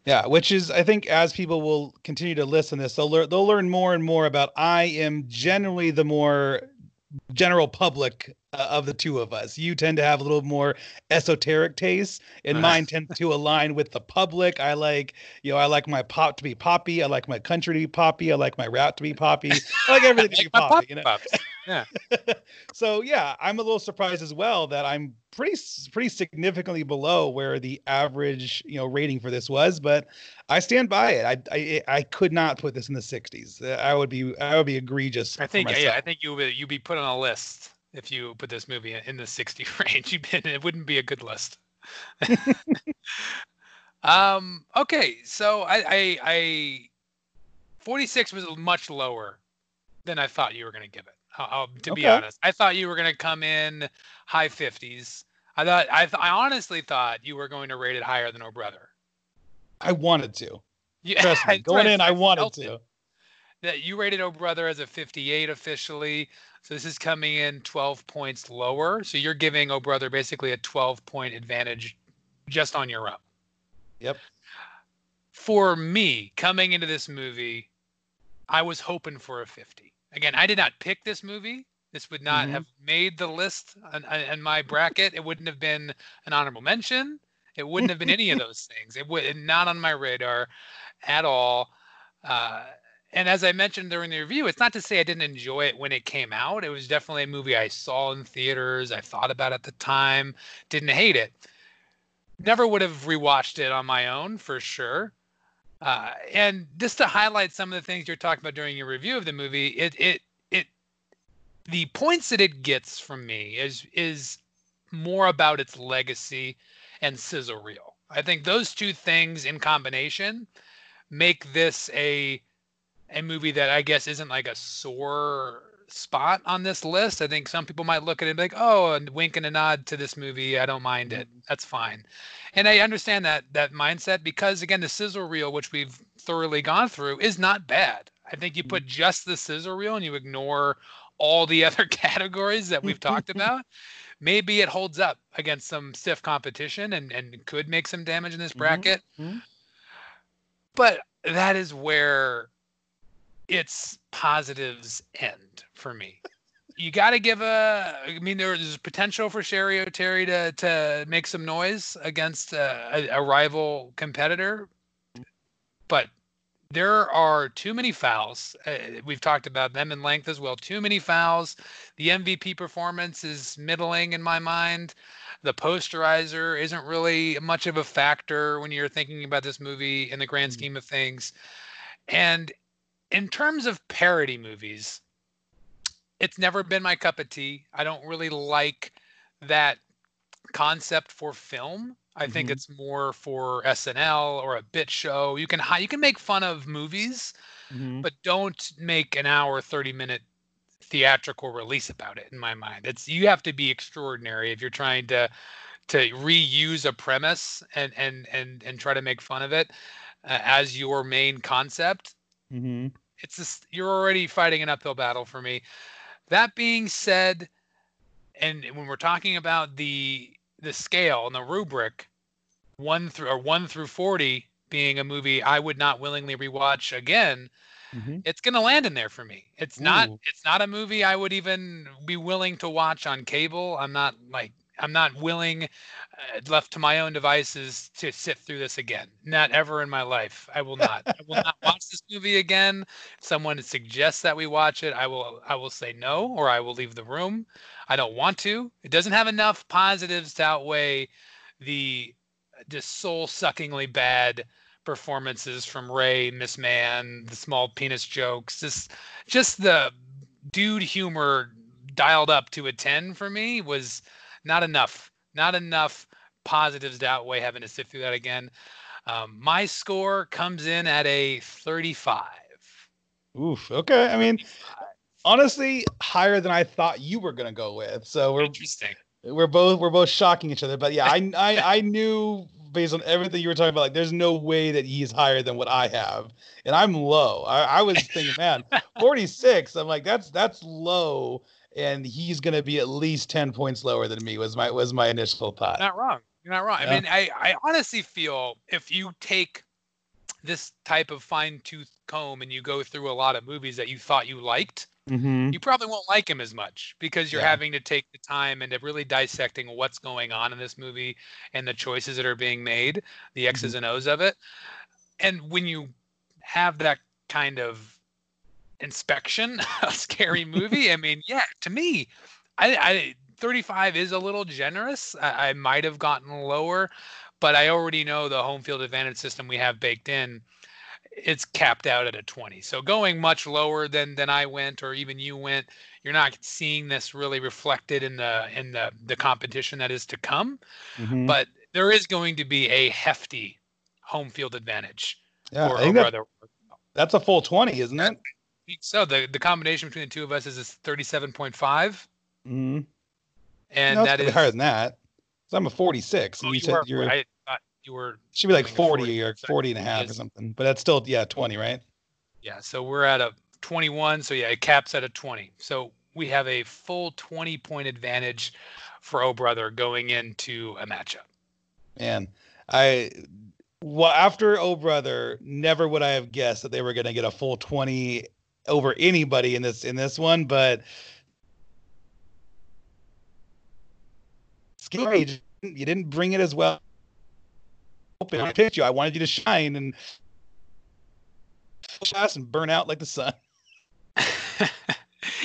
Yeah, which is I think as people will continue to listen to this, they'll learn they'll learn more and more about I am generally the more general public uh, of the two of us. You tend to have a little more esoteric tastes, and uh mine tend to align with the public. I like, you know, I like my pop to be poppy. I like my country to be poppy. I like my rap to be poppy. I like everything to be poppy. You know. Pops. Yeah. so yeah, I'm a little surprised as well that I'm pretty pretty significantly below where the average you know rating for this was, but I stand by it. I I, I could not put this in the 60s. I would be I would be egregious. I think yeah, I think you would you'd be put on a list if you put this movie in the 60 range. it wouldn't be a good list. um. Okay. So I I, I 46 was much lower than I thought you were going to give it. I'll, to okay. be honest, I thought you were going to come in high 50s. I thought I, th- I honestly thought you were going to rate it higher than Oh Brother. I wanted to. Yeah, Trust me, going in, I wanted to. That you rated Oh Brother as a 58 officially, so this is coming in 12 points lower. So you're giving Oh Brother basically a 12 point advantage just on your own. Yep. For me, coming into this movie, I was hoping for a 50 again, I did not pick this movie. This would not mm-hmm. have made the list in my bracket. It wouldn't have been an honorable mention. It wouldn't have been any of those things. It would not on my radar at all. Uh, and as I mentioned during the review, it's not to say I didn't enjoy it when it came out. It was definitely a movie I saw in theaters. I thought about at the time. Didn't hate it. Never would have rewatched it on my own for sure. Uh, and just to highlight some of the things you're talking about during your review of the movie, it it the points that it gets from me is is more about its legacy and sizzle reel. I think those two things in combination make this a a movie that I guess isn't like a sore spot on this list. I think some people might look at it like, oh, and wink and a nod to this movie. I don't mind it. Mm-hmm. That's fine. And I understand that that mindset because again, the sizzle reel, which we've thoroughly gone through, is not bad. I think you put mm-hmm. just the sizzle reel and you ignore all the other categories that we've talked about. Maybe it holds up against some stiff competition and, and could make some damage in this mm-hmm. bracket. Mm-hmm. But that is where its positives end for me. You got to give a. I mean, there's potential for Cheri Oteri to to make some noise against a, a rival competitor, but there are too many fouls. Uh, we've talked about them in length as well. Too many fouls. The MVP performance is middling in my mind. The posterizer isn't really much of a factor when you're thinking about this movie in the grand mm-hmm. scheme of things. And in terms of parody movies, it's never been my cup of tea. I don't really like that concept for film. I mm-hmm. think it's more for SNL or a bit show. You can you can make fun of movies, mm-hmm. but don't make an hour 30 minute theatrical release about it in my mind. It's you have to be extraordinary if you're trying to to reuse a premise and and and and try to make fun of it uh, as your main concept Mm-hmm. It's just you're already fighting an uphill battle for me. That being said, and when we're talking about the the scale and the rubric, one through or one through forty being a movie I would not willingly rewatch again, Mhm. it's gonna land in there for me. It's not it's not a movie I would even be willing to watch on cable. I'm not like I'm not willing, uh, left to my own devices, to sit through this again. Not ever in my life. I will not. I will not watch this movie again. If someone suggests that we watch it, I will. I will say no, or I will leave the room. I don't want to. It doesn't have enough positives to outweigh the just soul-suckingly bad performances from Ray, Miss Mann, the small penis jokes, just just the dude humor dialed up to a 10 for me was not enough. Not enough positives to outweigh having to sit through that again. Um, my score comes in at a 35. Oof. Okay. I mean, honestly, higher than I thought you were gonna go with. So we're Interesting. we're both we're both shocking each other. But yeah, I I I knew based on everything you were talking about, like there's no way that he's higher than what I have, and I'm low. I, I was thinking, man, 46. I'm like, that's that's low, and he's gonna be at least 10 points lower than me. Was my was my initial thought. Not wrong. You're not wrong. Yeah. I mean, I, I honestly feel if you take this type of fine tooth comb and you go through a lot of movies that you thought you liked, Mm-hmm. you probably won't like him as much because you're Yeah. having to take the time and really dissecting what's going on in this movie and the choices that are being made, the X's and O's of it. And when you have that kind of inspection, a scary movie, I mean, yeah, to me, I, I 35 is a little generous. I, I might have gotten lower, but I already know the home field advantage system we have baked in it's capped out at a 20. So going much lower than than I went or even you went, you're not seeing this really reflected in the in the the competition that is to come. Mhm. But there is going to be a hefty home field advantage Yeah, for I think that- Brother. That's a full 20, isn't it? So the the combination between the two of us is a 37.5 Mm-hmm. and no, that is higher than that. So I'm a 46. Oh, you you said are- you're I you were should be like doing a 40, or 40, 40 and a half or something. But that's still yeah 20, right? Yeah, so we're at a 21. So yeah, it caps at a 20. So we have a full 20 point advantage for O Brother going into a matchup. Man, I well after Oh Brother, never would I have guessed that they were gonna get a full 20 over anybody in this in this one, but scary. You didn't bring it as well. I picked you. I wanted you to shine and flash and burn out like the sun.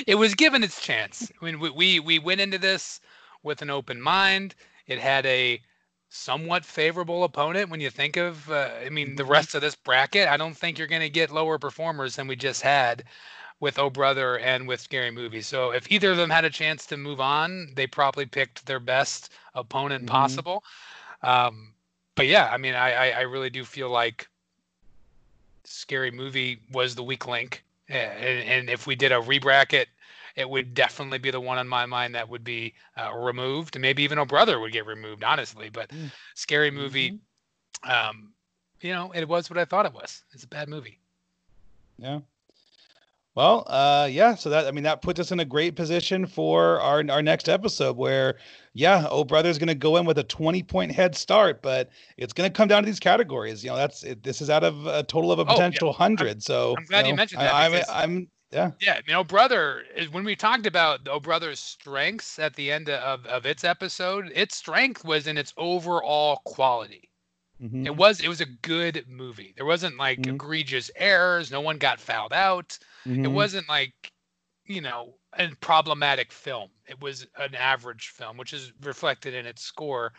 It was given its chance. I mean, we, we we went into this with an open mind. It had a somewhat favorable opponent when you think of. Uh, I mean, the rest of this bracket. I don't think you're going to get lower performers than we just had with Oh Brother and with Scary Movie. So if either of them had a chance to move on, they probably picked their best opponent Mhm. possible. Um, but yeah, I mean, I, I I really do feel like Scary Movie was the weak link, and, and if we did a rebracket, it would definitely be the one on my mind that would be uh, removed. Maybe even a brother would get removed, honestly. But Mm. Scary Movie, um, you know, it was what I thought it was. It's a bad movie. Yeah. Well, uh, yeah. So that I mean that puts us in a great position for our our next episode, where yeah, Oh Brother's going to go in with a twenty point head start, but it's going to come down to these categories. You know, that's it, this is out of a total of a Oh, yeah. potential hundred. So I'm glad you know, mentioned I- that I'm, I'm yeah. Yeah, you know, brother. is- When we talked about O Brother's strengths at the end of of its episode, its strength was in its overall quality. Mhm. It was it was a good movie. There wasn't like Mhm. egregious errors. No one got fouled out. It Mhm. wasn't like you know a problematic film. It was an average film, which is reflected in its score.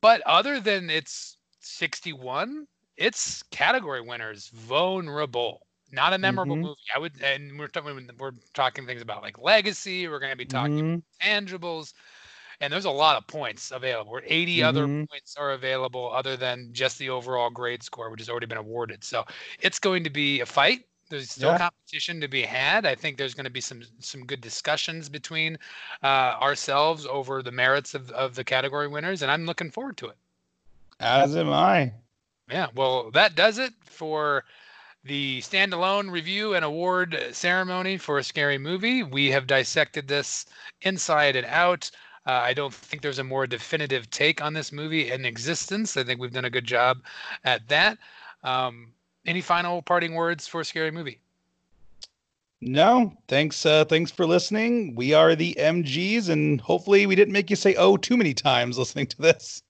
But other than its 61, its category winners vulnerable. Not a memorable Mhm. movie. I would, and we're talking we're talking things about like legacy. We're going to be talking Mhm. tangibles and there's a lot of points available. 80 other Mhm. points are available other than just the overall grade score, which has already been awarded. So it's going to be a fight. There's still Yeah. competition to be had. I think there's going to be some some good discussions between uh, ourselves over the merits of, of the category winners, and I'm looking forward to it. As am I. Yeah, well, that does it for the standalone review and award ceremony for a scary movie. We have dissected this inside and out. Uh, I don't think there's a more definitive take on this movie in existence. I think we've done a good job at that. Um, any final parting words for a scary movie? No, thanks. Uh, thanks for listening. We are the MGs, and hopefully, we didn't make you say "oh" too many times listening to this.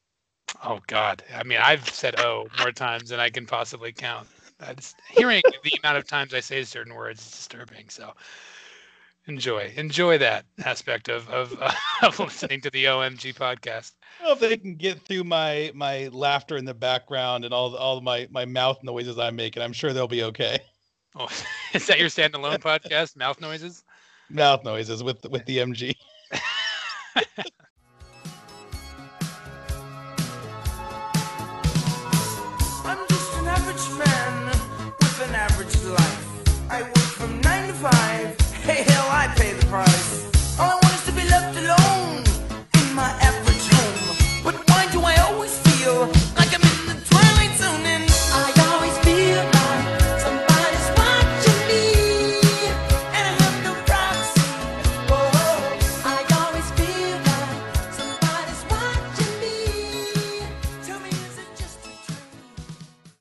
Oh God! I mean, I've said "oh" more times than I can possibly count. That's hearing the amount of times I say certain words is disturbing. So enjoy, enjoy that aspect of of, uh, of listening to the OMG podcast. Well, if they can get through my my laughter in the background and all all my my mouth noises I'm making, I'm sure they'll be okay. Oh, is that your standalone podcast? Mouth noises. Mouth noises with with the MG.